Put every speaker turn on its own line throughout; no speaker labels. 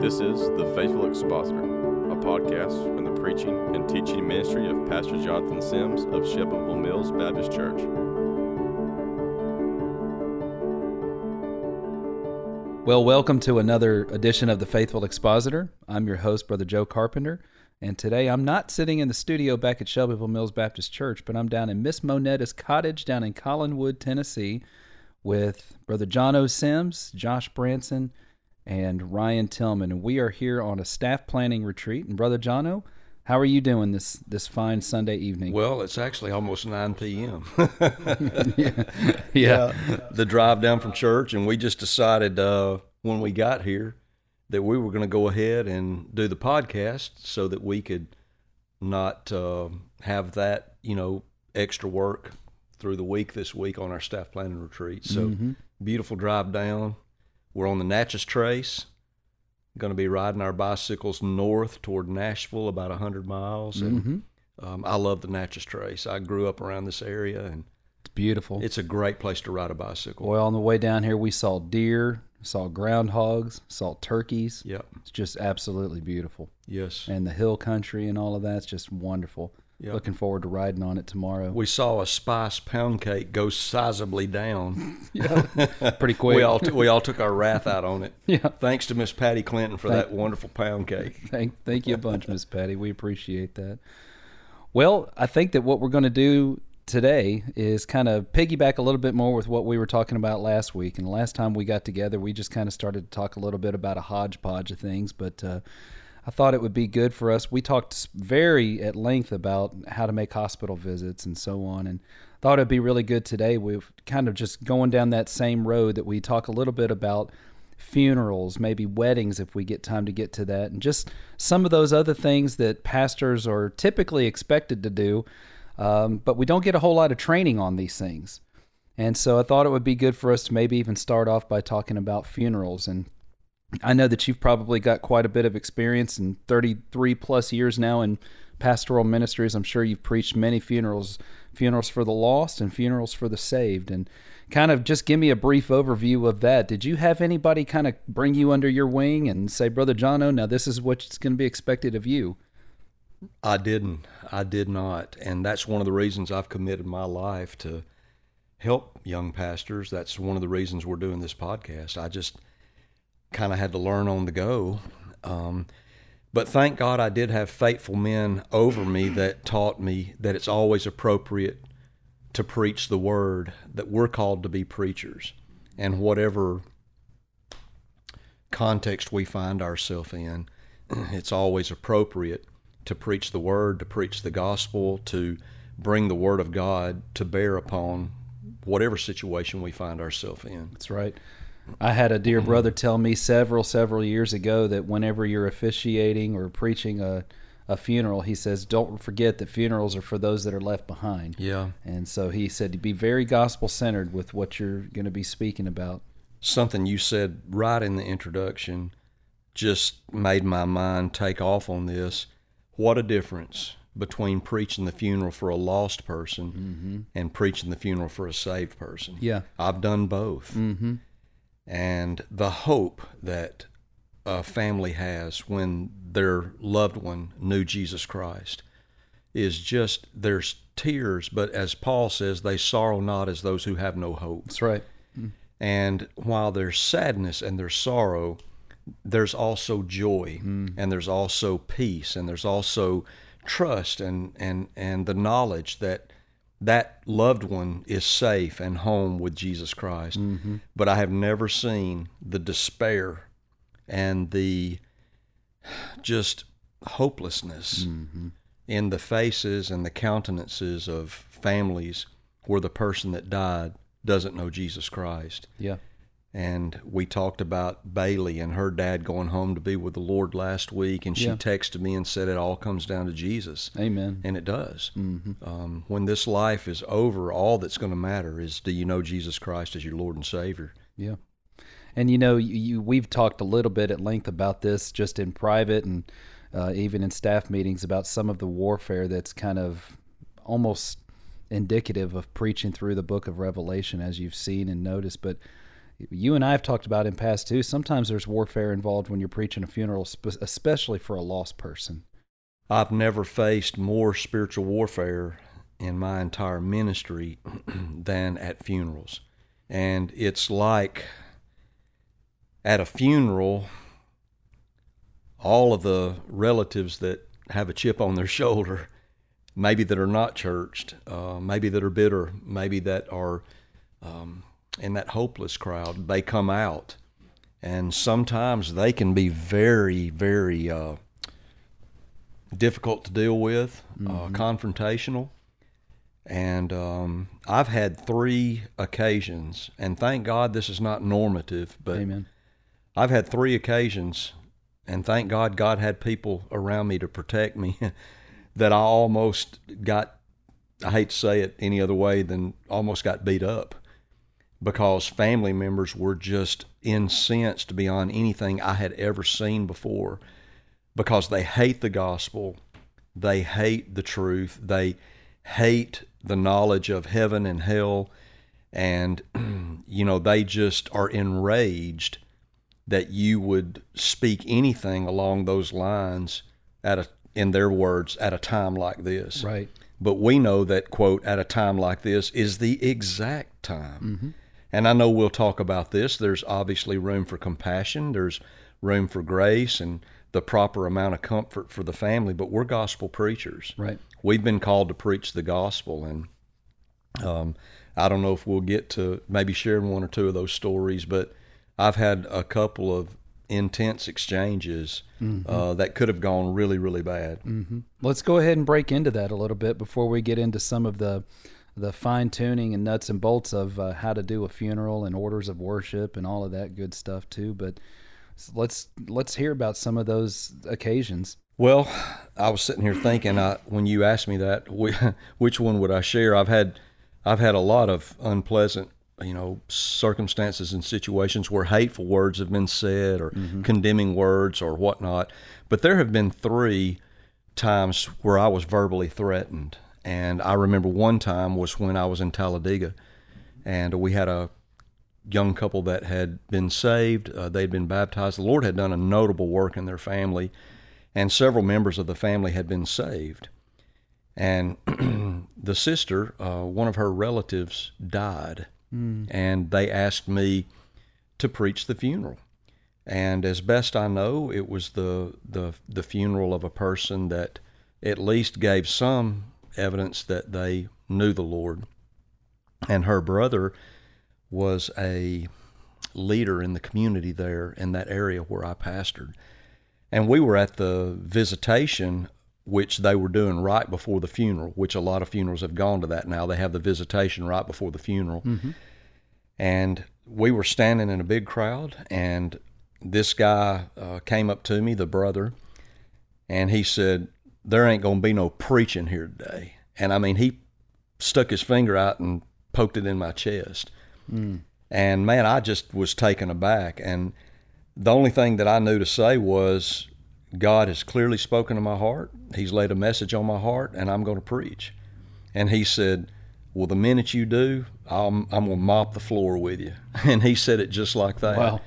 This is The Faithful Expositor, a podcast from the preaching and teaching ministry of Pastor Jonathan Sims of Shelbyville Mills Baptist Church.
Well, welcome to another edition of The Faithful Expositor. I'm your host, Brother Joe Carpenter, and today I'm not sitting in the studio back at Shelbyville Mills Baptist Church, but I'm down in Miss Monetta's cottage down in Collinwood, Tennessee, with Brother Jono Sims, Josh Branson, and Ryan Tillman. And we are here on a staff planning retreat. And Brother Jono, how are you doing this this fine Sunday evening?
Well, it's actually almost 9 p.m.
yeah. yeah.
The drive down from church, and we just decided uh, when we got here that we were going to go ahead and do the podcast so that we could not uh, have that, you know, extra work through the week this week on our staff planning retreat. So
Mhm.
beautiful drive down. We're on the Natchez Trace. Going to be riding our bicycles north toward Nashville, about 100 miles. And
Mhm.
um, I love the Natchez Trace. I grew up around this area, and
It's beautiful.
it's a great place to ride a bicycle.
Well, on the way down here, we saw deer, saw groundhogs, saw turkeys.
Yep.
It's just absolutely beautiful.
Yes.
And the hill country and all of that's just wonderful.
Yep.
Looking forward to riding on it tomorrow.
We saw a spice pound cake go sizably down.
Pretty quick.
we all t- we all took our wrath out on it.
yeah.
Thanks to Miss Patty Clinton for
Thank-
that wonderful pound cake.
Thank, thank you a bunch, Miss Patty. We appreciate that. Well, I think that what we're going to do today is kind of piggyback a little bit more with what we were talking about last week. And the last time we got together, we just kind of started to talk a little bit about a hodgepodge of things. But uh, I thought it would be good for us. We talked very at length about how to make hospital visits and so on. And thought it'd be really good today. We've kind of just going down that same road that we talk a little bit about funerals, maybe weddings if we get time to get to that, and just some of those other things that pastors are typically expected to do, um, but we don't get a whole lot of training on these things. And so I thought it would be good for us to maybe even start off by talking about funerals. And I know that you've probably got quite a bit of experience in 33 plus years now in pastoral ministries. I'm sure you've preached many funerals, funerals for the lost and funerals for the saved. And kind of just give me a brief overview of that. Did you have anybody kind of bring you under your wing and say, Brother John, oh, now this is what's going to be expected of you?
I didn't. I did not. And that's one of the reasons I've committed my life to help young pastors. That's one of the reasons we're doing this podcast. I just kind of had to learn on the go. Um, but thank God I did have faithful men over me that taught me that it's always appropriate to preach the word, that we're called to be preachers. And whatever context we find ourselves in, it's always appropriate to preach the word, to preach the gospel, to bring the word of God to bear upon whatever situation we find ourselves in.
That's right. I had a dear brother tell me several, several years ago that whenever you're officiating or preaching a, a funeral, he says, don't forget that funerals are for those that are left behind.
Yeah.
And so he said to be very gospel centered with what you're going to be speaking about.
Something you said right in the introduction just made my mind take off on this. What a difference between preaching the funeral for a lost person and preaching the funeral for a saved person.
Yeah.
I've done both.
Mm-hmm.
And the hope that a family has when their loved one knew Jesus Christ is just there's tears, but as Paul says, they sorrow not as those who have no hope.
That's right. Mm.
And while there's sadness and there's sorrow, there's also joy mm. and there's also peace and there's also trust and, and, and the knowledge that that loved one is safe and home with Jesus Christ. Mm-hmm. But I have never seen the despair and the just hopelessness mm-hmm. in the faces and the countenances of families where the person that died doesn't know Jesus Christ.
Yeah.
And we talked about Bailey and her dad going home to be with the Lord last week, and she
Yeah.
texted me and said it all comes down to Jesus.
Amen.
And it does.
hmm
Um, when this life is over, all that's going to matter is do you know Jesus Christ as your Lord and Savior?
Yeah. And you know, you, you we've talked a little bit at length about this just in private and uh, even in staff meetings about some of the warfare that's kind of almost indicative of preaching through the book of Revelation, as you've seen and noticed. But you and I have talked about in past too. Sometimes there's warfare involved when you're preaching a funeral, especially for a lost person.
I've never faced more spiritual warfare in my entire ministry than at funerals. And it's like at a funeral, all of the relatives that have a chip on their shoulder, maybe that are not churched, uh, maybe that are bitter, maybe that are um, in that hopeless crowd, they come out. And sometimes they can be very, very uh, difficult to deal with, uh, mm-hmm. uh, confrontational. And um, I've had three occasions, and thank God this is not normative, but
Amen.
I've had three occasions, and thank God God had people around me to protect me that I almost got, I hate to say it any other way than almost got beat up because family members were just incensed beyond anything I had ever seen before because they hate the gospel, they hate the truth, they hate the knowledge of heaven and hell, and you know they just are enraged that you would speak anything along those lines at a in their words at a time like this.
Right.
But we know that quote at a time like this is the exact time.
Mm-hmm.
And I know we'll talk about this. There's obviously room for compassion. There's room for grace and the proper amount of comfort for the family, but we're gospel preachers.
Right.
We've been called to preach the gospel, and um, I don't know if we'll get to maybe sharing one or two of those stories, but I've had a couple of intense exchanges mm-hmm. uh, that could have gone really, really bad.
Mm-hmm. Let's go ahead and break into that a little bit before we get into some of the the fine tuning and nuts and bolts of uh, how to do a funeral and orders of worship and all of that good stuff too. But let's let's hear about some of those occasions.
Well, I was sitting here thinking I, when you asked me that, which one would I share? I've had I've had a lot of unpleasant, you know, circumstances and situations where hateful words have been said or mm-hmm. condemning words or whatnot. But there have been three times where I was verbally threatened, and I remember one time was when I was in Talladega, and we had a young couple that had been saved. Uh, they'd been baptized. The Lord had done a notable work in their family, and several members of the family had been saved. And the sister, uh, one of her relatives, died, mm. and they asked me to preach the funeral. And as best I know, it was the, the the funeral of a person that at least gave some evidence that they knew the Lord. And her brother was a leader in the community there in that area where I pastored. And we were at the visitation, which they were doing right before the funeral, which a lot of funerals have gone to that now. They have the visitation right before the funeral.
Mm-hmm.
And we were standing in a big crowd, and this guy uh, came up to me, the brother, and he said, There ain't going to be no preaching here today. And I mean, he stuck his finger out and poked it in my chest.
Mm.
And man, I just was taken aback. And the only thing that I knew to say was, God has clearly spoken to my heart. He's laid a message on my heart, and I'm going to preach. And he said, Well, the minute you do, I'm, I'm going to mop the floor with you. And he said it just like that.
Wow.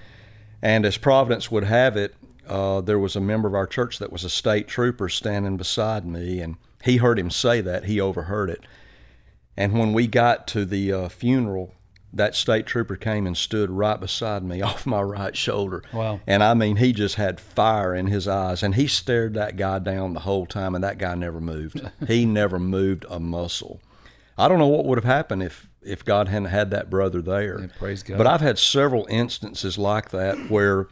And as Providence would have it, uh, there was a member of our church that was a state trooper standing beside me, and he heard him say that. He overheard it. And when we got to the uh, funeral, that state trooper came and stood right beside me off my right shoulder.
Wow.
And I mean, he just had fire in his eyes and he stared that guy down the whole time and that guy never moved. he never moved a muscle. I don't know what would have happened if if God hadn't had that brother there.
Yeah, praise God.
But I've had several instances like that where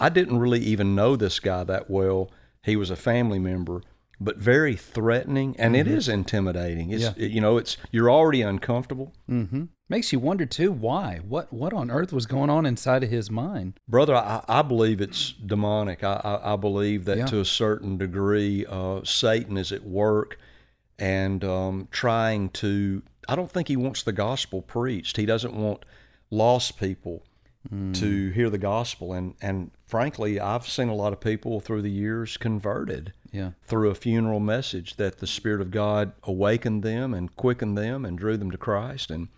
I didn't really even know this guy that well. He was a family member, but very threatening and mm-hmm. it is intimidating. It's yeah. you know, it's you're already uncomfortable.
Mm-hmm. Makes you wonder too why. What what on earth was going on inside of his mind?
Brother, I, I believe it's demonic. I, I, I believe that yeah. to a certain degree, uh, Satan is at work and um, trying to. I don't think he wants the gospel preached. He doesn't want lost people mm. to hear the gospel. And and frankly, I've seen a lot of people through the years converted.
Yeah.
Through a funeral message that the Spirit of God awakened them and quickened them and drew them to Christ and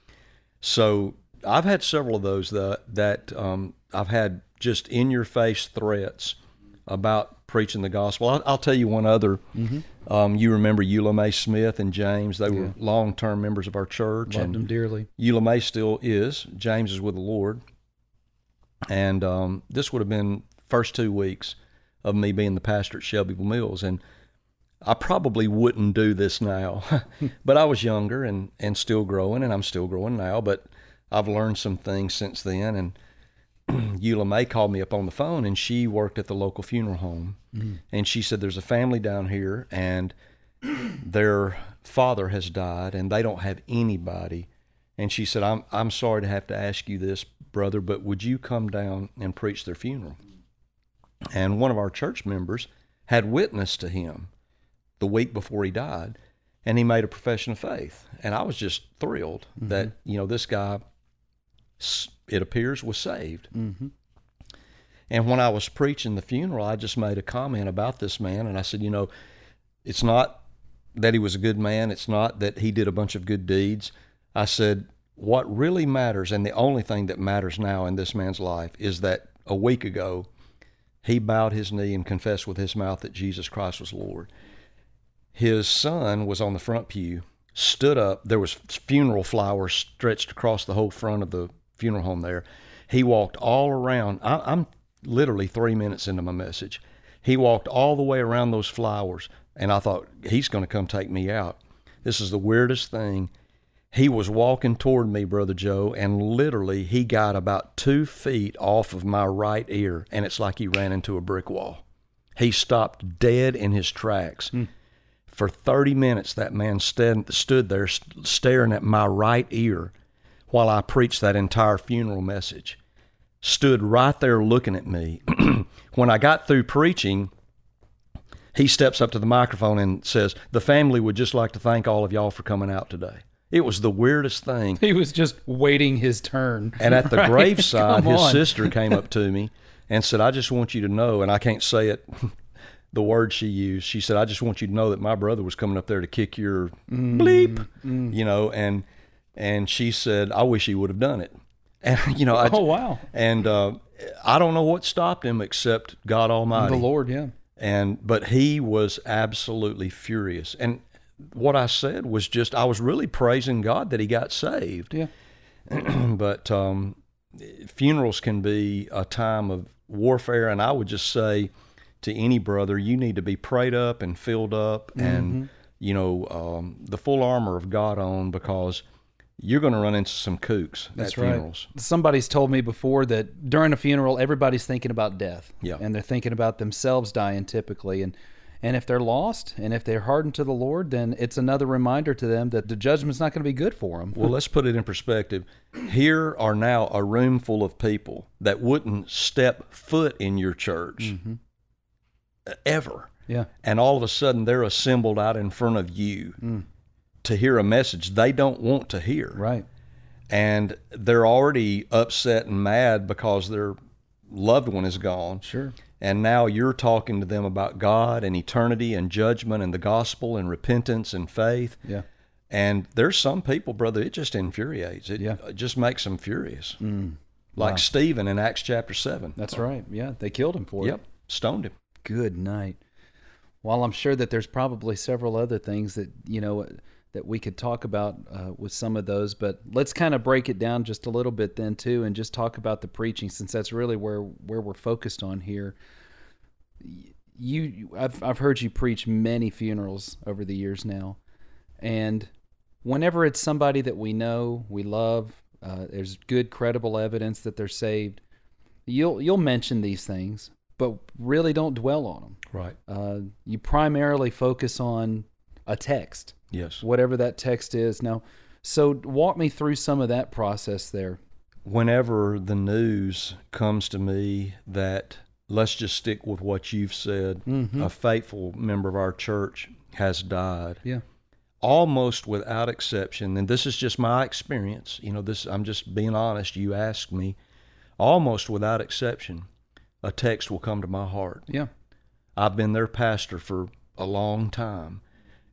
so I've had several of those that that um, I've had just in your face threats about preaching the gospel. I'll, I'll tell you one other. Um, you remember Eula May Smith and James? They were long term members of our church,
Loved
and
them dearly.
Eula May still is. James is with the Lord, and um, this would have been first two weeks of me being the pastor at Shelbyville Mills, and I probably wouldn't do this now, but I was younger and and still growing, and I'm still growing now, but I've learned some things since then, and. Eula May called me up on the phone, and she worked at the local funeral home, and she said, "There's a family down here, and their father has died and they don't have anybody and she said i'm i'm sorry to have to ask you this brother but would you come down and preach their funeral? And one of our church members had witnessed to him the week before he died and he made a profession of faith. And i was just thrilled that you know this guy it appears was saved.
Mm-hmm.
and when I was preaching the funeral, I just made a comment about this man, and I said, you know, it's not that he was a good man, it's not that he did a bunch of good deeds. I said, what really matters, and the only thing that matters now in this man's life, is that a week ago, he bowed his knee and confessed with his mouth that Jesus Christ was Lord. His son was on the front pew, stood up. There was funeral flowers stretched across the whole front of the funeral home there. He walked all around. I, I'm literally three minutes into my message. He walked all the way around those flowers, and I thought, he's going to come take me out. This is the weirdest thing. He was walking toward me, Brother Joe, and literally he got about two feet off of my right ear, and it's like he ran into a brick wall. He stopped dead in his tracks. Hmm. For 30 minutes, that man stand, stood there st- staring at my right ear while I preached that entire funeral message. Stood right there looking at me. when I got through preaching, he steps up to the microphone and says, The family would just like to thank all of y'all for coming out today. It was the weirdest thing.
He was just waiting his turn.
And at the
Right?
graveside, his sister came up to me and said, I just want you to know, and I can't say it the word she used. She said, I just want you to know that my brother was coming up there to kick your
Mm.
bleep, you know, and and she said, I wish he would have done it. And you know, I,
Oh wow,
and uh, I don't know what stopped him except God Almighty
the Lord, yeah.
and but he was absolutely furious and what i said was just i was really praising god that he got saved
Yeah.
but um, funerals can be a time of warfare and i would just say to any brother you need to be prayed up and filled up and you know um, the full armor of god on because you're going to run into some kooks
That's
at
right.
funerals
Somebody's told me before that during a funeral, everybody's thinking about death.
Yeah.
And they're thinking about themselves dying typically. And and if they're lost and if they're hardened to the Lord, then it's another reminder to them that the judgment's not going to be good for them.
Well, let's put it in perspective. Here are now a room full of people that wouldn't step foot in your church mm-hmm. ever.
Yeah.
And all of a sudden, they're assembled out in front of you mm. to hear a message they don't want to hear.
Right.
And they're already upset and mad because their loved one is gone.
Sure.
And now you're talking to them about God and eternity and judgment and the gospel and repentance and faith.
Yeah.
And there's some people, brother, it just infuriates. It,
Yeah.
it just makes them furious. Mm. Like Stephen in Acts chapter 7.
That's right. Yeah. They killed him for it.
Yep, stoned him.
Good night. While I'm sure that there's probably several other things that you know that we could talk about uh, with some of those, but let's kind of break it down just a little bit then too, and just talk about the preaching since that's really where where we're focused on here. You, I've I've heard you preach many funerals over the years now, and whenever it's somebody that we know, we love, uh, there's good credible evidence that they're saved. You'll you'll mention these things, but really don't dwell on them.
Right.
Uh, you primarily focus on a text,
Yes.
whatever that text is. Now, so walk me through some of that process there.
Whenever the news comes to me that, let's just stick with what you've said, mm-hmm. a faithful member of our church has died,
Yeah.
almost without exception, and this is just my experience, you know, this I'm just being honest, you asked me, almost without exception, a text will come to my heart.
Yeah.
I've been their pastor for a long time,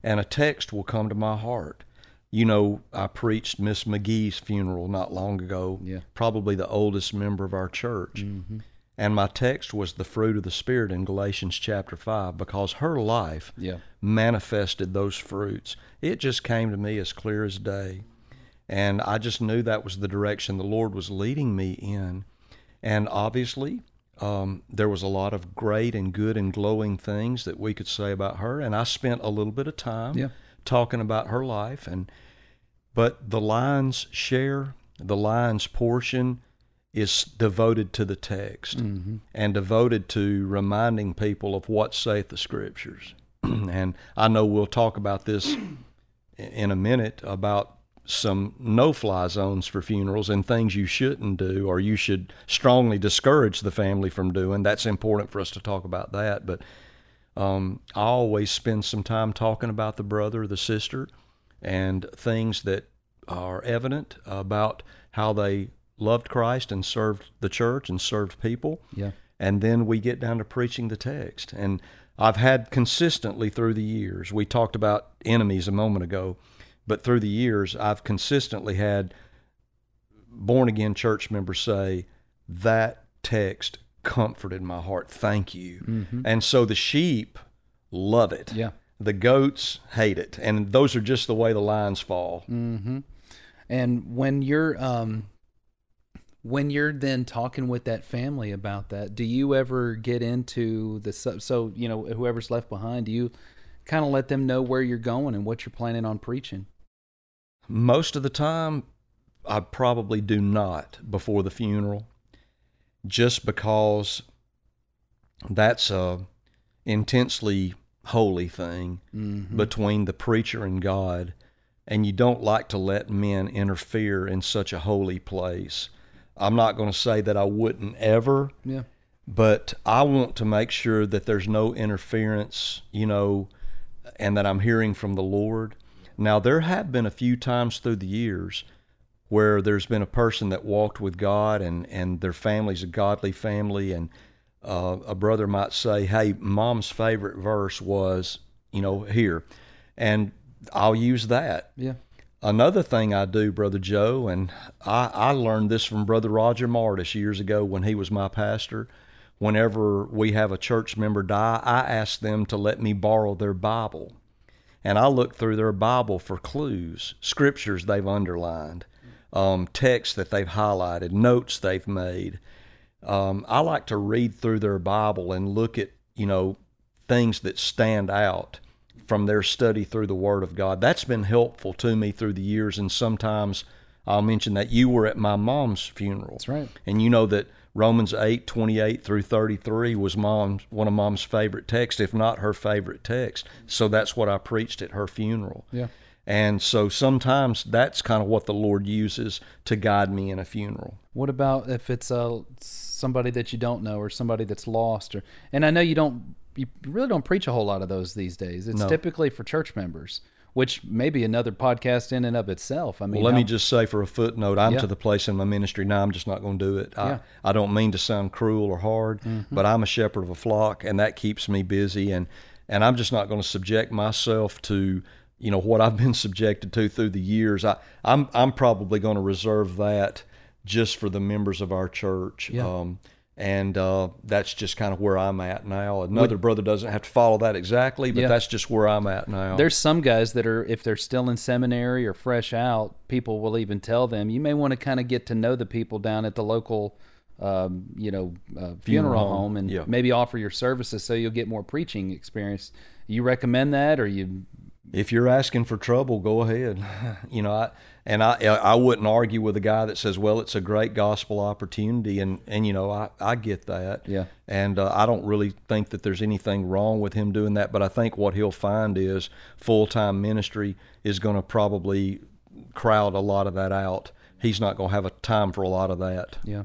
and a text will come to my heart you know, I preached Miss McGee's funeral not long ago.
Yeah.
Probably the oldest member of our church. Mm-hmm. And my text was the fruit of the Spirit in Galatians chapter 5 because her life
Yeah.
manifested those fruits. It just came to me as clear as day. And I just knew that was the direction the Lord was leading me in. And obviously, um, there was a lot of great and good and glowing things that we could say about her. And I spent a little bit of time
Yeah.
talking about her life. And but the lion's share, the lion's portion, is devoted to the text and devoted to reminding people of what saith the scriptures. and I know we'll talk about this in a minute about some no-fly zones for funerals and things you shouldn't do or you should strongly discourage the family from doing. That's important for us to talk about that. But um, I always spend some time talking about the brother the sister and things that are evident about how they loved Christ and served the church and served people.
Yeah.
And then we get down to preaching the text. And I've had consistently through the years, we talked about enemies a moment ago, but through the years, I've consistently had born again church members say, That text comforted my heart. Thank you. And so the sheep love it.
Yeah.
The goats hate it. And those are just the way the lines fall.
Mm-hmm. And when you're um, when you're then talking with that family about that, do you ever get into the sub? So you know, whoever's left behind, do you kind of let them know where you're going and what you're planning on preaching?
Most of the time, I probably do not before the funeral, just because that's a intensely holy thing
Mm-hmm.
between the preacher and God, and you don't like to let men interfere in such a holy place. I'm not going to say that I wouldn't ever,
Yeah.
but I want to make sure that there's no interference, you know, and that I'm hearing from the Lord. Now, there have been a few times through the years where there's been a person that walked with God and, and their family's a godly family, and uh, a brother might say, Hey, mom's favorite verse was, you know, here. And I'll use that.
Yeah.
Another thing I do, Brother Joe, and I, I learned this from Brother Roger Martis years ago when he was my pastor. Whenever we have a church member die, I ask them to let me borrow their Bible. And I look through their Bible for clues, scriptures they've underlined, um, texts that they've highlighted, notes they've made. Um, I like to read through their Bible and look at, you know, things that stand out from their study through the Word of God. That's been helpful to me through the years. And sometimes I'll mention that you were at my mom's funeral.
That's right.
And you know that Romans 8, 28 through 33 was mom's, one of mom's favorite texts, if not her favorite text. So that's what I preached at her funeral.
Yeah.
And so sometimes that's kind of what the Lord uses to guide me in a funeral.
What about if it's uh, somebody that you don't know or somebody that's lost? Or and I know you don't, you really don't preach a whole lot of those these days. It's
No.
typically for church members, which may be another podcast in and of itself. I mean,
Well, let me just say for a footnote, I'm
Yeah.
to the place in my ministry now. I'm just not going to do it. I,
Yeah.
I don't mean to sound cruel or hard, but I'm a shepherd of a flock, and that keeps me busy. And and I'm just not going to subject myself to you know what I've been subjected to through the years. I I'm I'm probably going to reserve that just for the members of our church.
Yeah.
Um, and uh, that's just kind of where I'm at now. Another brother doesn't have to follow that exactly, but
Yeah.
that's just where I'm at now.
There's some guys that are, if they're still in seminary or fresh out, people will even tell them, you may want to kind of get to know the people down at the local, um, you know, uh, funeral
home.
home and
Yeah.
maybe offer your services so you'll get more preaching experience. You recommend that or you,
if you're asking for trouble, go ahead. You know, I and I I wouldn't argue with a guy that says, "Well, it's a great gospel opportunity," and and you know, I I get that.
Yeah.
And uh, I don't really think that there's anything wrong with him doing that, but I think what he'll find is full time ministry is going to probably crowd a lot of that out. He's not going to have a time for a lot of that.
yeah.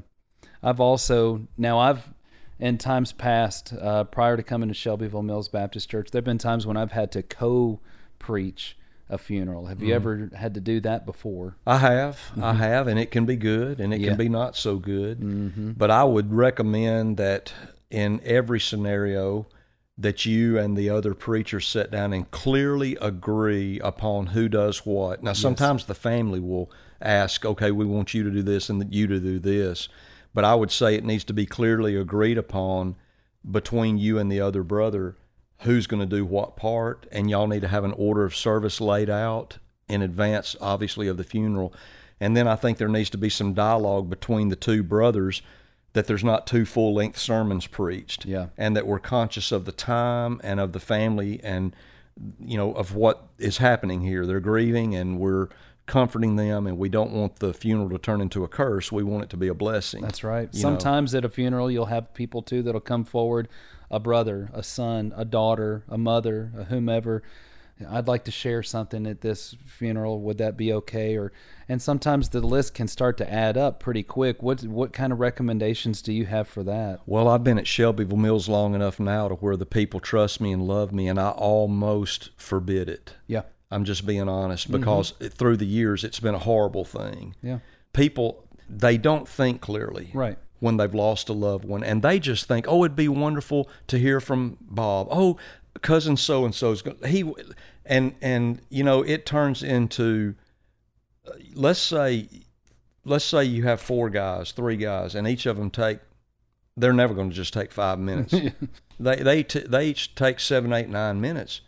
I've also, now I've, in times past, uh, prior to coming to Shelbyville Mills Baptist Church, there have been times when I've had to co preach a funeral. Have you mm-hmm. ever had to do that before?
I have, I mm-hmm. have, and it can be good, and it
Yeah.
can be not so good. Mm-hmm. But I would recommend that in every scenario, that you and the other preachers sit down and clearly agree upon who does what. Now, sometimes the family will ask, okay, we want you to do this and you to do this. But I would say it needs to be clearly agreed upon between you and the other brother who's going to do what part. And y'all need to have an order of service laid out in advance, obviously, of the funeral. And then I think there needs to be some dialogue between the two brothers that there's not two full length sermons preached.
Yeah.
And that we're conscious of the time and of the family and, you know, of what is happening here. They're grieving and we're comforting them and we don't want the funeral to turn into a curse. We want it to be a blessing.
That's right.
you know.
Sometimes at a funeral, you'll have people too that'll come forward a brother, a son, a daughter, a mother, a whomever. I'd like to share something at this funeral. Would that be okay? Or and sometimes the list can start to add up pretty quick. What what kind of recommendations do you have for that?
Well, I've been at Shelbyville Mills long enough now to where the people trust me and love me, and I almost forbid it.
Yeah,
I'm just being honest mm-hmm. because through the years it's been a horrible thing.
yeah,
People they don't think clearly.
right.
When they've lost a loved one and they just think oh it'd be wonderful to hear from bob. Oh cousin so and so's going he and and you know it turns into uh, let's say let's say you have four guys three guys and each of them take they're never going to just take five minutes. They they t- they each take seven eight nine minutes.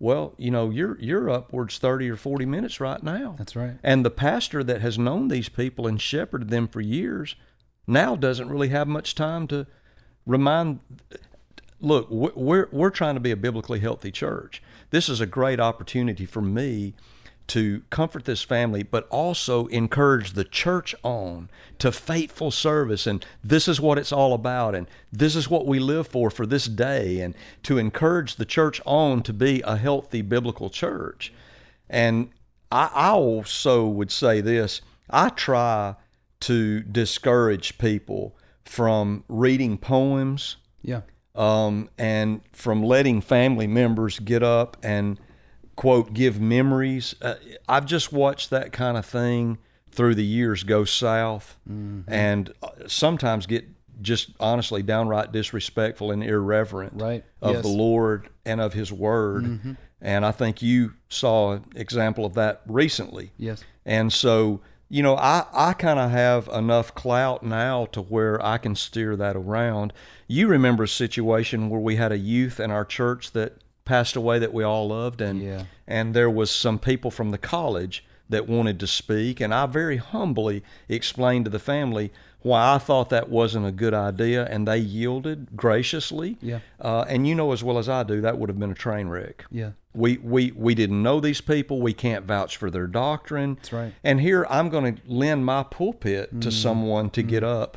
Well you know you're you're upwards 30 or 40 minutes right now.
That's right.
and the pastor that has known these people and shepherded them for years now doesn't really have much time to remind. Look, we- we're we're trying to be a biblically healthy church. This is a great opportunity for me to comfort this family, but also encourage the church on to faithful service. And this is what it's all about. And this is what we live for for this day. And to encourage the church on to be a healthy biblical church. And I, I also would say this I try to discourage people from reading poems
Yeah,
um, and from letting family members get up and quote give memories. Uh, I've just watched that kind of thing through the years go south, and uh, sometimes get just honestly downright disrespectful and irreverent
Right.
of
Yes.
the Lord and of His Word. And I think you saw an example of that recently.
yes,
And so, you know, I, I kind of have enough clout now to where I can steer that around. You remember a situation where we had a youth in our church that passed away that we all loved, and
Yeah.
and there was some people from the college that wanted to speak, and I very humbly explained to the family why I thought that wasn't a good idea, and they yielded graciously.
Yeah.
Uh, and you know as well as I do that would have been a train wreck.
yeah.
We, we we didn't know these people. We can't vouch for their doctrine.
That's right.
And here I'm going to lend my pulpit to someone to get up,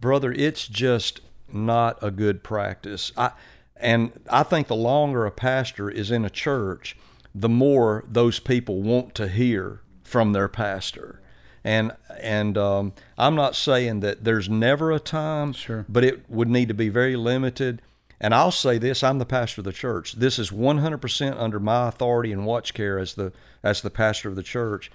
brother. It's just not a good practice. I and I think the longer a pastor is in a church, the more those people want to hear from their pastor. And and um, I'm not saying that there's never a time,
Sure.
but it would need to be very limited. And I'll say this: I'm the pastor of the church. This is 100% under my authority and watch care as the as the pastor of the church.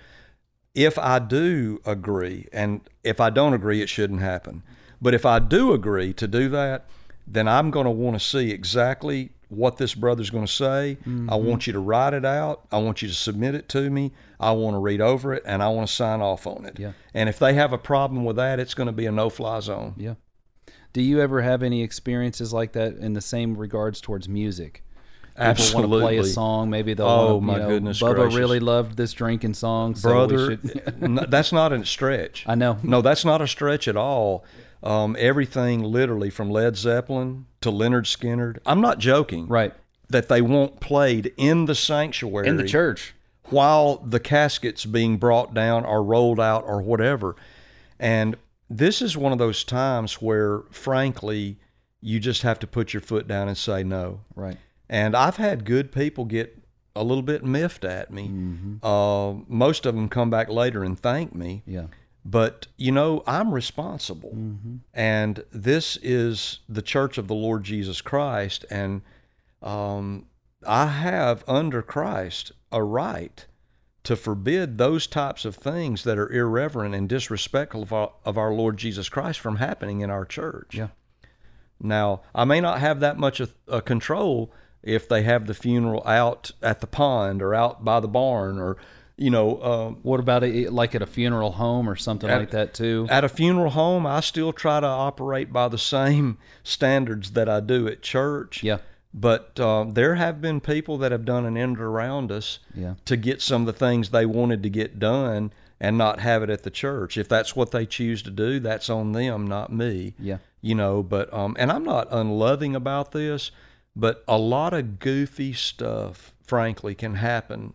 If I do agree, and if I don't agree, it shouldn't happen. But if I do agree to do that, then I'm going to want to see exactly what this brother's going to say. I mm-hmm. want you to write it out. I want you to submit it to me. I want to read over it, and I want to sign off on it.
Yeah.
And if they have a problem with that, it's going to be a no-fly zone.
Yeah. Do you ever have any experiences like that in the same regards towards music? People want to play a song. Maybe they'll.
Oh, my
know,
goodness
Bubba
gracious.
really loved this drinking song, so
brother.
We should,
n- that's not a stretch.
I know.
No, that's not a stretch at all. Um, everything, literally, from Led Zeppelin to Lynyrd Skynyrd. I'm not joking.
right
That they want played in the sanctuary
in the church.
while the caskets being brought down or rolled out or whatever. And this is one of those times where, frankly, you just have to put your foot down and say no.
Right.
And I've had good people get a little bit miffed at me. Uh, most of them come back later and thank me.
Yeah.
But, you know, I'm responsible. And this is the church of the Lord Jesus Christ. And um, I have, under Christ, a right to forbid those types of things that are irreverent and disrespectful of our, of our Lord Jesus Christ from happening in our church.
Yeah.
Now, I may not have that much of a control if they have the funeral out at the pond or out by the barn or, you know, um,
What about it, like at a funeral home or something
At-
like that too?
at a funeral home. I still try to operate by the same standards that I do at church.
Yeah.
But um, there have been people that have done an end around us
Yeah.
to get some of the things they wanted to get done and not have it at the church. If that's what they choose to do, that's on them, not me.
Yeah.
You know, but um, and I'm not unloving about this, but a lot of goofy stuff, frankly, can happen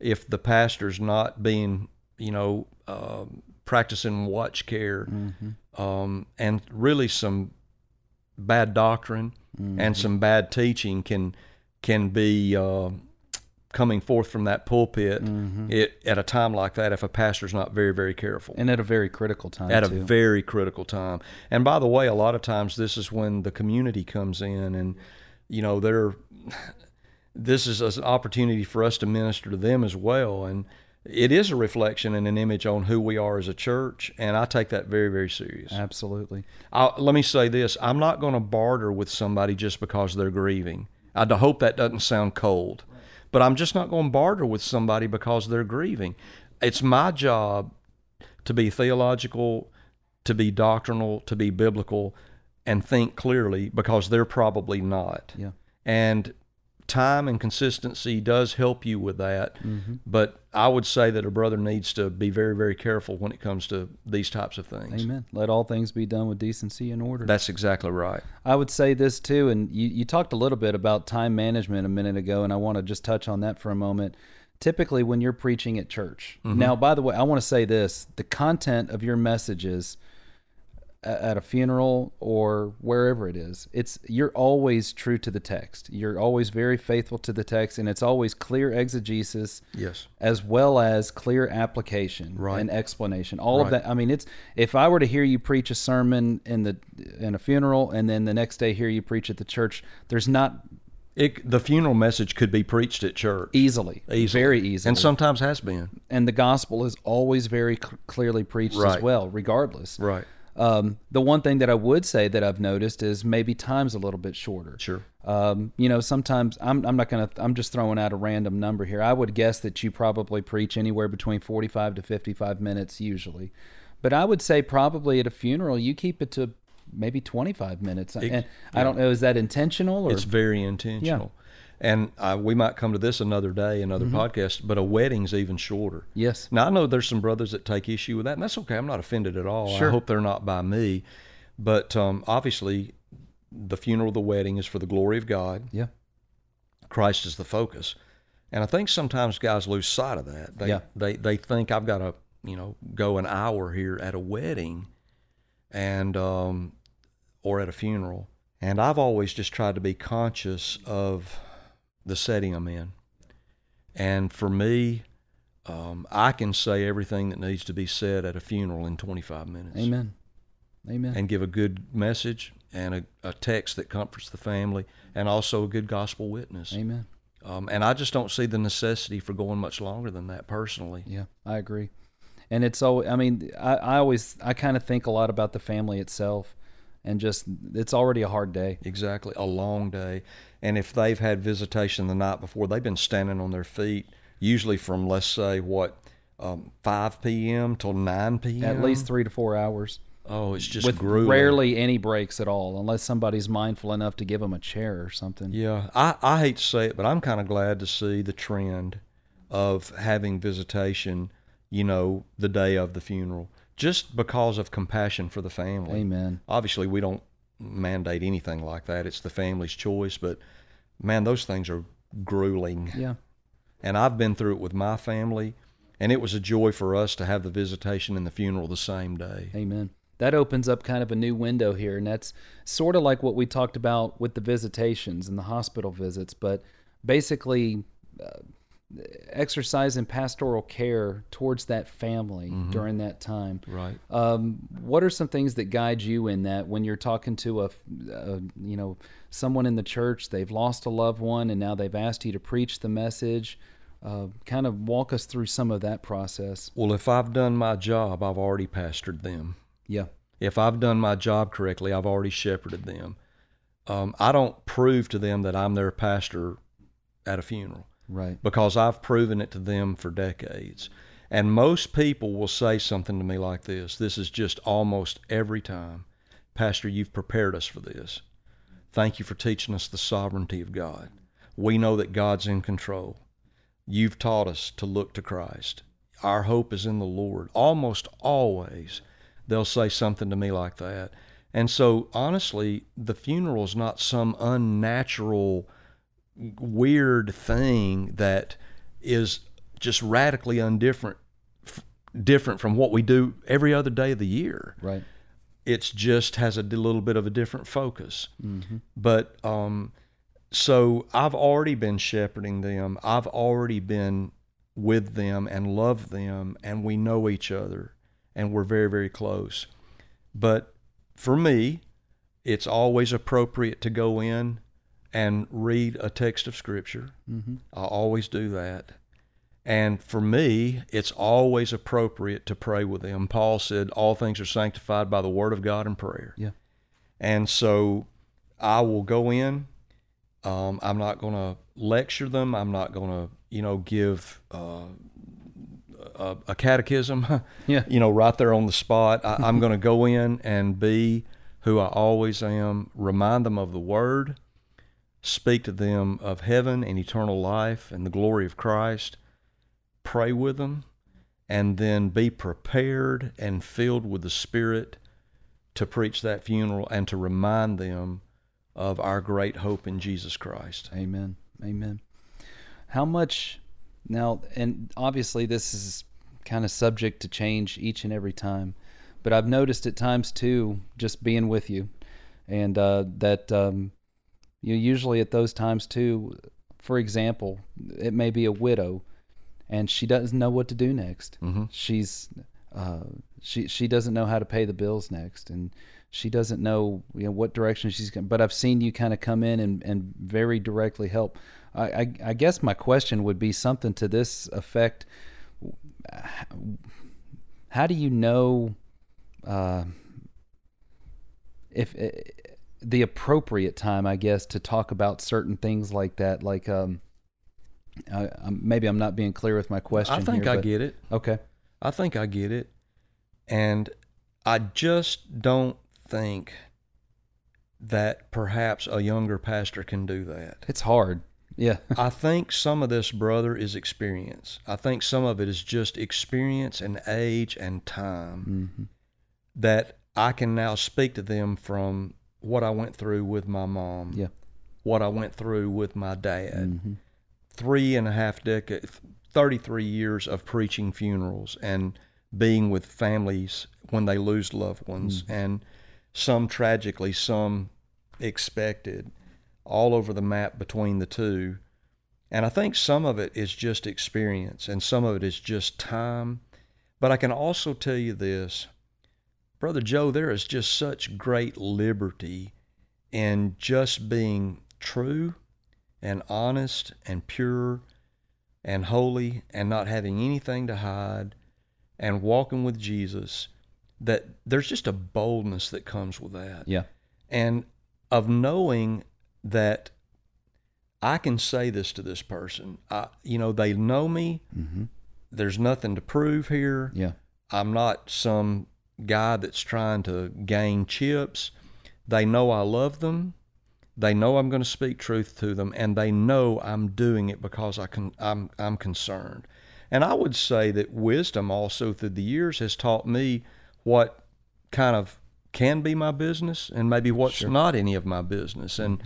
if the pastor's not being, you know, um, practicing watch care, um, and really some bad doctrine and some bad teaching can can be uh, coming forth from that pulpit it, at a time like that if a pastor's not very very careful
And at a very critical time
at a very critical time. And by the way, a lot of times this is when the community comes in, and you know they're. This is an opportunity for us to minister to them as well, and it is a reflection and an image on who we are as a church, and I take that very very serious.
Absolutely.
i let me say this: I'm not going to barter with somebody just because they're grieving. I hope that doesn't sound cold, but I'm just not going to barter with somebody because they're grieving. It's my job to be theological, to be doctrinal, to be biblical, and think clearly because they're probably not.
Yeah.
And time and consistency does help you with that.
Mm-hmm.
But I would say that a brother needs to be very, very careful when it comes to these types of things.
Amen. Let all things be done with decency and order.
That's exactly right.
I would say this too, and you, you talked a little bit about time management a minute ago, and I want to just touch on that for a moment. Typically, when you're preaching at church, now, by the way, I want to say this the content of your messages at a funeral or wherever it is it's you're always true to the text you're always very faithful to the text and it's always clear exegesis
Yes.
as well as clear application
Right.
and explanation. All of that. I mean, it's if I were to hear you preach a sermon in the in a funeral and then the next day hear you preach at the church, there's not
It, the funeral message could be preached at church.
easily,
Easily.
very easily,
And sometimes has been.
and the gospel is always very cl- clearly preached as well, regardless.
Right.
Um, the one thing that I would say that I've noticed is maybe time's a little bit shorter.
Sure.
Um, you know, sometimes I'm, I'm not going to, I'm just throwing out a random number here. I would guess that you probably preach anywhere between 45 to 55 minutes usually. But I would say probably at a funeral, you keep it to maybe 25 minutes. and I don't know, is that intentional or?
It's very intentional. And uh, we might come to this another day, another
Mm-hmm.
podcast, but a wedding's even shorter.
yes.
Now, I know there's some brothers that take issue with that, and that's okay. I'm not offended at all.
Sure.
I hope they're not by me. But um, obviously, the funeral, the wedding is for the glory of God.
Yeah.
Christ is the focus. And I think sometimes guys lose sight of that. They,
Yeah.
they, they think I've got to, you know, go an hour here at a wedding and, um, or at a funeral. And I've always just tried to be conscious of the setting I'm in. And for me, um, I can say everything that needs to be said at a funeral in 25 minutes
Amen. Amen.
and give a good message and a, a text that comforts the family and also a good gospel witness.
Amen.
Um, and I just don't see the necessity for going much longer than that personally.
Yeah, I agree. And it's always, I mean, I, I always, I kind of think a lot about the family itself and just, it's already a hard day.
Exactly. A long day. And if they've had visitation the night before, they've been standing on their feet, usually from, let's say, what, um, 5 p.m. till 9 p.m.?
At least three to four hours.
Oh, it's just
with
grueling.
rarely any breaks at all, unless somebody's mindful enough to give them a chair or something.
Yeah, I, I hate to say it, but I'm kind of glad to see the trend of having visitation, you know, the day of the funeral, just because of compassion for the family.
Amen.
Obviously, we don't mandate anything like that. It's the family's choice, but man, those things are grueling.
Yeah.
And I've been through it with my family, and it was a joy for us to have the visitation and the funeral the same day.
Amen. That opens up kind of a new window here, and that's sort of like what we talked about with the visitations and the hospital visits, but basically uh, exercising pastoral care towards that family during that time.
Right.
Um, what are some things that guide you in that when you're talking to a, a, you know, someone in the church, they've lost a loved one, and now they've asked you to preach the message? Uh, kind of walk us through some of that process.
Well, if I've done my job, I've already pastored them.
Yeah.
If I've done my job correctly, I've already shepherded them. um, I don't prove to them that I'm their pastor at a funeral
Right.
because I've proven it to them for decades. And most people will say something to me like this. This is just almost every time. Pastor, you've prepared us for this. Thank you for teaching us the sovereignty of God. We know that God's in control. You've taught us to look to Christ. Our hope is in the Lord. Almost always, they'll say something to me like that. And so, honestly, the funeral is not some unnatural, weird thing that is just radically undifferent, f- different from what we do every other day of the year
Right.
it's just has a little bit of a different focus. But um, so I've already been shepherding them. I've already been with them and love them, and we know each other, and we're very very close. But for me, it's always appropriate to go in and read a text of scripture.
Mm-hmm.
I always do that. And for me, it's always appropriate to pray with them. Paul said, All things are sanctified by the word of God and prayer.
Yeah.
And so I will go in. Um, I'm not going to lecture them. I'm not going to, you know, give uh, a, a catechism,
Yeah.
you know, right there on the spot. I, I'm going to go in and be who I always am, remind them of the word, speak to them of heaven and eternal life and the glory of Christ, pray with them, and then be prepared and filled with the Spirit to preach that funeral and to remind them of our great hope in Jesus Christ.
Amen. Amen. How much now, and obviously this is kind of subject to change each and every time, but I've noticed at times too, just being with you, and uh, that um, you know, usually at those times too. For example, it may be a widow, and she doesn't know what to do next.
Mhm.
She's uh, she she doesn't know how to pay the bills next, and she doesn't know you know what direction she's going. But I've seen you kind of come in and, and very directly help. I, I I guess my question would be something to this effect: How do you know uh, if the appropriate time, I guess, to talk about certain things like that? Like, um, I, I'm- maybe I'm not being clear with my question.
I think
here,
I
but-
get it.
Okay.
I think I get it. And I just don't think that perhaps a younger pastor can do that.
It's hard. Yeah.
I think some of this, brother, is experience. I think some of it is just experience and age and time
hmm
that I can now speak to them from what I went through with my mom,
Yeah.
what I went through with my dad.
hmm
three and a half decades, 33 years of preaching funerals and being with families when they lose loved ones, and some tragically, some expected, all over the map between the two. And I think some of it is just experience and some of it is just time. But I can also tell you this, Brother Joe, there is just such great liberty in just being true and honest and pure and holy and not having anything to hide and walking with Jesus that there's just a boldness that comes with that
Yeah.
and of knowing that I can say this to this person I, you know they know me
hmm
there's nothing to prove here
Yeah.
I'm not some guy that's trying to gain chips. They know I love them. They know I'm going to speak truth to them, and they know I'm doing it because I can. I'm I'm concerned. And I would say that wisdom also through the years has taught me what kind of can be my business and maybe what's
Sure.
not any of my business. And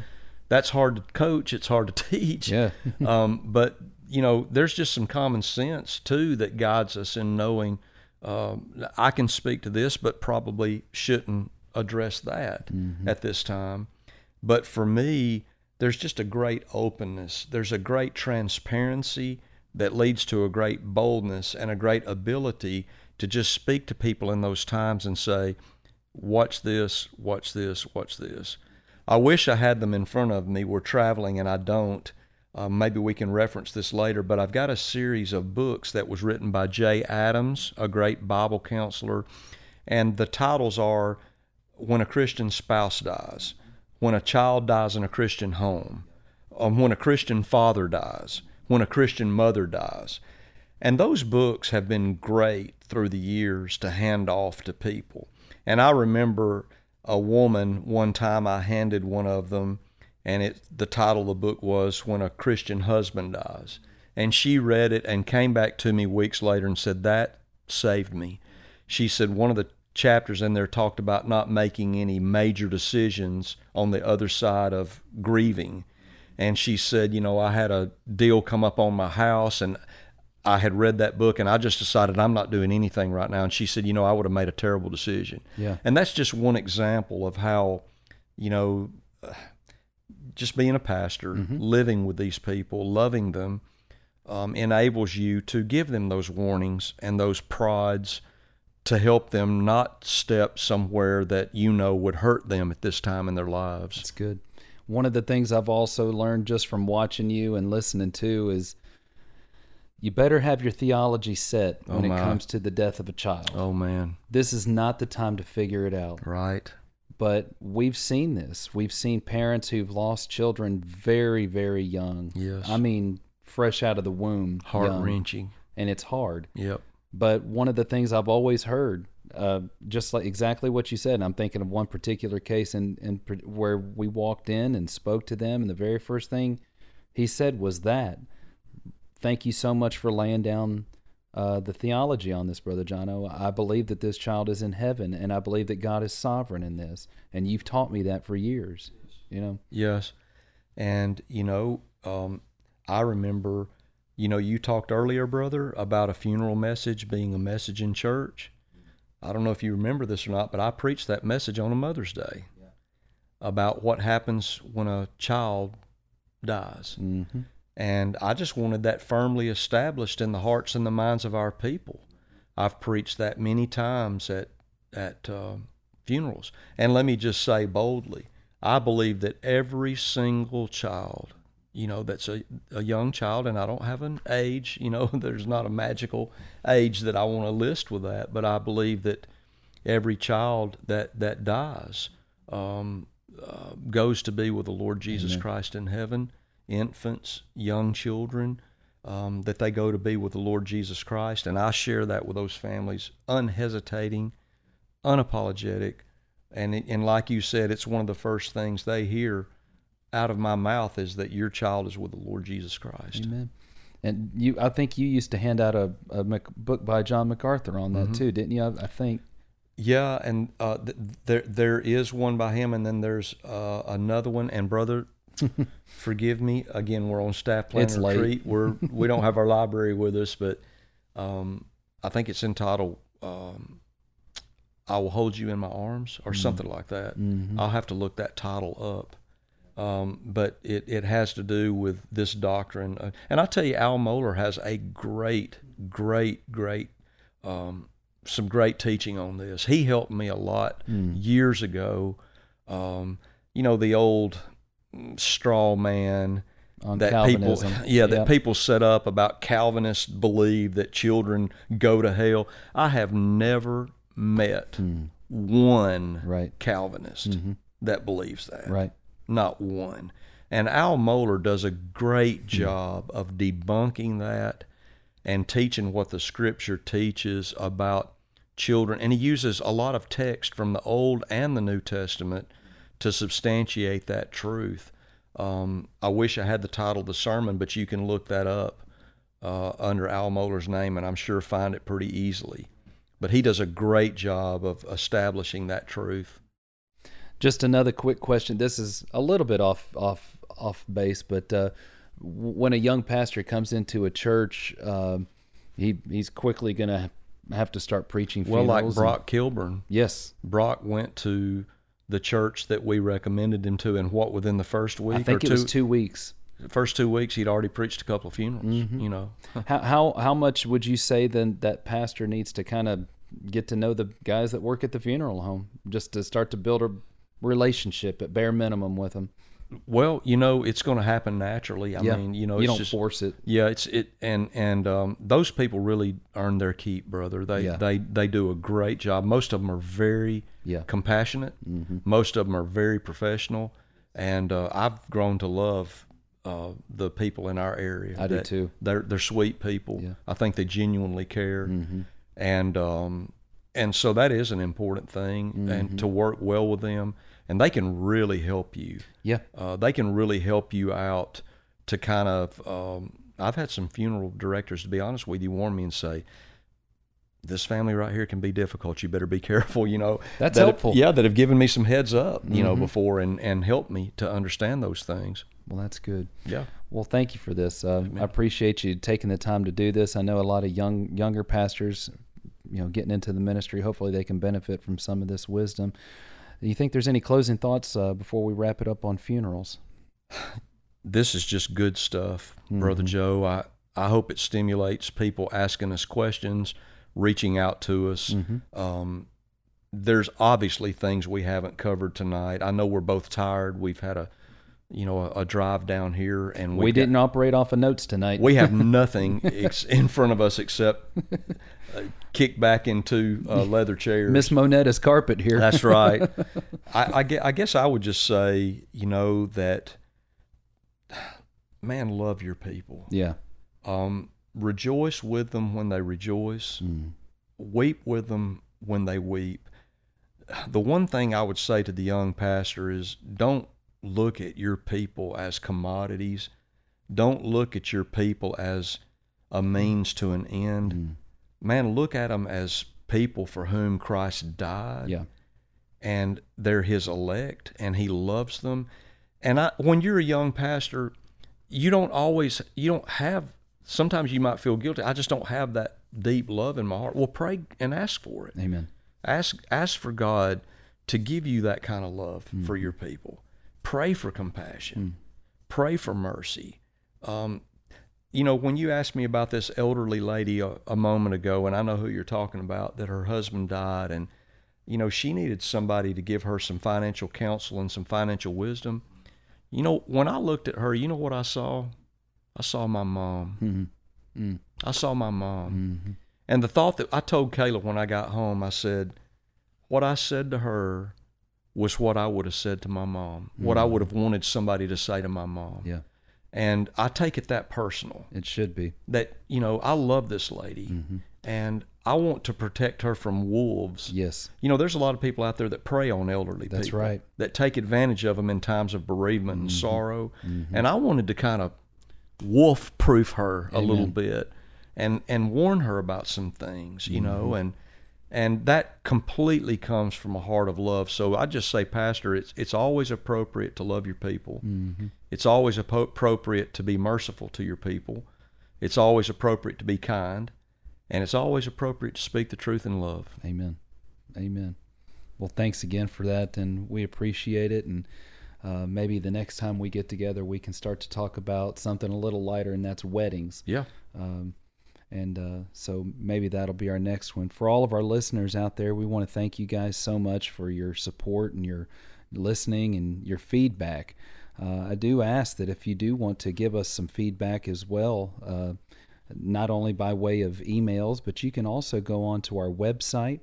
that's hard to coach. It's hard to teach
Yeah.
um, but you know, there's just some common sense too that guides us in knowing um, I can speak to this, but probably shouldn't address that at this time. But for me, there's just a great openness. There's a great transparency that leads to a great boldness and a great ability to just speak to people in those times and say, watch this, watch this, watch this. I wish I had them in front of me. We're traveling and I don't. Uh, maybe we can reference this later, but I've got a series of books that was written by Jay Adams, a great Bible counselor, and the titles are "When a Christian Spouse Dies," when a child dies in a Christian home, um, when a Christian father dies, when a Christian mother dies. And those books have been great through the years to hand off to people. And I remember a woman one time I handed one of them and it the title of the book was When a Christian Husband Dies. And she read it and came back to me weeks later and said that saved me. She said one of the chapters in there talked about not making any major decisions on the other side of grieving. And she said, you know, I had a deal come up on my house and I had read that book and I just decided I'm not doing anything right now. And she said, you know, I would have made a terrible decision.
Yeah.
And that's just one example of how, you know, just being a pastor,
Mm-hmm.
living with these people, loving them, um, enables you to give them those warnings and those prods to help them not step somewhere that you know would hurt them at this time in their lives.
It's good. One of the things I've also learned just from watching you and listening to is you better have your theology set when
Oh,
it comes to the death of a child.
Oh man,
This is not the time to figure it out.
right?
But we've seen this. We've seen parents who've lost children very, very young.
Yes.
I mean, fresh out of the womb.
Heart wrenching.
And it's hard.
Yep.
But one of the things I've always heard, uh, just like exactly what you said, I'm thinking of one particular case in, in where we walked in and spoke to them, and the very first thing he said was that, "Thank you so much for laying down uh, the theology on this, brother Jono. I believe that this child is in heaven, and I believe that God is sovereign in this, and you've taught me that for years. You know,
Yes. And, you know, um, I remember, you know, you talked earlier, brother, about a funeral message being a message in church. I don't know if you remember this or not, but I preached that message on a Mother's Day about what happens when a child dies.
mm-hmm.
And I just wanted that firmly established in the hearts and the minds of our people. I've preached that many times at at uh, funerals. And let me just say boldly, I believe that every single child, you know, that's a, a young child, and I don't have an age, you know, there's not a magical age that I want to list with that, but I believe that every child that that dies um, uh, goes to be with the Lord Jesus Christ in heaven. Infants, young children, um, that they go to be with the Lord Jesus Christ, and I share that with those families, unhesitating, unapologetic, and it, and like you said, it's one of the first things they hear out of my mouth is that your child is with the Lord Jesus Christ.
Amen. And you, I think you used to hand out a, a book by John MacArthur on that too, didn't you? I, I think.
Yeah, and uh, th- there there is one by him, and then there's uh, another one. And brother, forgive me again. We're on staff plan
It's late.
retreat. We're we don't have our library with us, but um, I think it's entitled um, "I Will Hold You in My Arms" or something like that. I'll have to look that title up. Um, but it, it has to do with this doctrine. Uh, and I tell you, Al Mohler has a great, great, great um, some great teaching on this. He helped me a lot years ago. Um, you know, the old mm, straw man
On
that
Calvinism.
people, yeah, that
Yep.
people set up about Calvinists believe that children go to hell. I have never met hmm. one
Right.
Calvinist mm-hmm. that believes that
Right.
not one. And Al Mohler does a great hmm. job of debunking that and teaching what the scripture teaches about children. And he uses a lot of text from the Old and the New Testament to substantiate that truth. Um, I wish I had the title of the sermon, but you can look that up uh, under Al Mohler's name, and I'm sure find it pretty easily. But he does a great job of establishing that truth.
Just another quick question. This is a little bit off off off base, but uh, when a young pastor comes into a church, um, he he's quickly going to have to start preaching.
Well, like
funerals and-
Brock Kilburn,
yes,
Brock went to the church that we recommended him to, and what within the first week
I think it
two,
was two weeks.
first two weeks, he'd already preached a couple of funerals.
Mm-hmm.
You know,
How how how much would you say then that pastor needs to kind of get to know the guys that work at the funeral home, just to start to build a relationship at bare minimum with them?
Well, you know, it's going to happen naturally. I
yeah,
mean, you know,
you don't
just,
force it.
Yeah, it's it, and and um, those people really earn their keep, brother. They
Yeah.
they they do a great job. Most of them are very
Yeah.
compassionate. Most of them are very professional, and uh, I've grown to love uh, the people in our area.
I do too.
They're they're sweet people.
Yeah.
I think they genuinely care,
Mm-hmm.
and um, and so that is an important thing,
Mm-hmm.
and to work well with them, and they can really help you.
Yeah.
Uh, they can really help you out to kind of. Um, I've had some funeral directors, to be honest with you, warn me and say, "This family right here can be difficult. You better be careful." You know,
That's
that-
helpful.
Yeah, that have given me some heads up, you know,
Mhm.
before and and helped me to understand those things.
Well, that's good.
Yeah.
Well, thank you for this. Uh, I appreciate you taking the time to do this. I know a lot of young younger pastors, you know, getting into the ministry. Hopefully, they can benefit from some of this wisdom. Do you think there's any closing thoughts uh, before we wrap it up on funerals?
this is just good stuff, brother
Mhm.
Joe. I I hope it stimulates people asking us questions, reaching out to us.
Mm-hmm.
Um, there's obviously things we haven't covered tonight. I know we're both tired. We've had a, you know, a, a drive down here, and
We
we've got-
didn't operate off of notes tonight.
we have nothing ex- in front of us except uh, kick back into uh, leather chairs.
Miss Monetta's carpet here.
That's right. I, I, gue- I guess I would just say, you know, that man, love your people.
yeah.
Um, rejoice with them when they rejoice.
Mm.
Weep with them when they weep. The one thing I would say to the young pastor is don't look at your people as commodities. Don't look at your people as a means to an end.
Mm.
Man, look at them as people for whom Christ died
Yeah.
and they're his elect and he loves them and I, when you're a young pastor you don't always you don't have sometimes you might feel guilty i just don't have that deep love in my heart well pray and ask for it
Amen.
ask ask for god to give you that kind of love
Mm.
for your people pray for compassion. Pray for mercy. Um, you know when you asked me about this elderly lady a, a moment ago and i know who you're talking about that her husband died and you know she needed somebody to give her some financial counsel and some financial wisdom. You know when i looked at her you know what i saw? I saw my mom.
Mm-hmm. Mm.
i saw my mom.
Mm-hmm.
and the thought that I told Kayla when I got home, I said, what I said to her was what I would have said to my mom, what I would have wanted somebody to say to my mom.
Yeah.
And I take it that personal
It should be.
that, you know, I love this lady
Mm-hmm.
and I want to protect her from wolves.
Yes.
You know, there's a lot of people out there that prey on elderly
That's
people.
right.
That take advantage of them in times of bereavement and
Mm-hmm.
sorrow. And I wanted to kind of wolf proof her a little bit and and warn her about some things, you
Mm-hmm.
know, and and that completely comes from a heart of love. So I just say, Pastor, it's it's always appropriate to love your people.
Mm-hmm.
It's always appropriate to be merciful to your people. It's always appropriate to be kind, and it's always appropriate to speak the truth in love.
Amen. Amen. Well, thanks again for that, and we appreciate it. And uh, maybe the next time we get together, we can start to talk about something a little lighter, and that's weddings.
Yeah.
Um, and uh, so maybe that'll be our next one. For all of our listeners out there, we want to thank you guys so much for your support and your listening and your feedback. Uh, I do ask that if you do want to give us some feedback as well, uh, not only by way of emails, but you can also go on to our website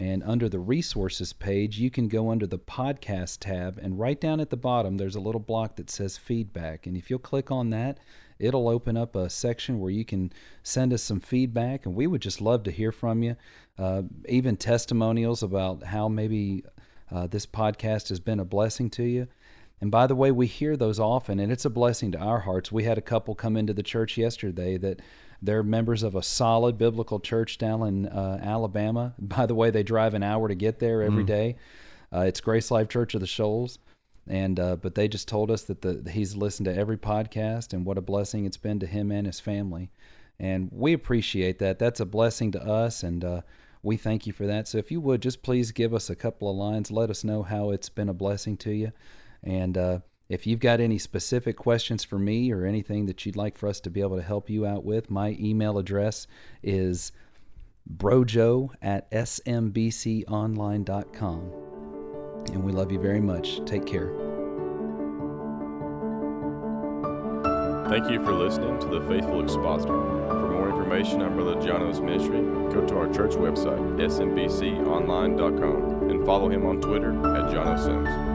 and under the resources page, you can go under the podcast tab, and right down at the bottom, there's a little block that says feedback. And if you'll click on that, it'll open up a section where you can send us some feedback, and we would just love to hear from you. Uh, even testimonials about how maybe uh, this podcast has been a blessing to you. And by the way, we hear those often, and it's a blessing to our hearts. We had a couple come into the church yesterday that they're members of a solid biblical church down in uh, Alabama. By the way, they drive an hour to get there every day. Uh, it's Grace Life Church of the Shoals, and uh, but they just told us that the he's listened to every podcast and what a blessing it's been to him and his family, and we appreciate that. That's a blessing to us, and uh, we thank you for that. So if you would just please give us a couple of lines, let us know how it's been a blessing to you. And uh, if you've got any specific questions for me or anything that you'd like for us to be able to help you out with, my email address is brojo at smbconline.com. And we love you very much. Take care.
Thank you for listening to The Faithful Expositor. For more information on Brother Jono's ministry, go to our church website, smbconline.com, and follow him on Twitter at Jono Sims.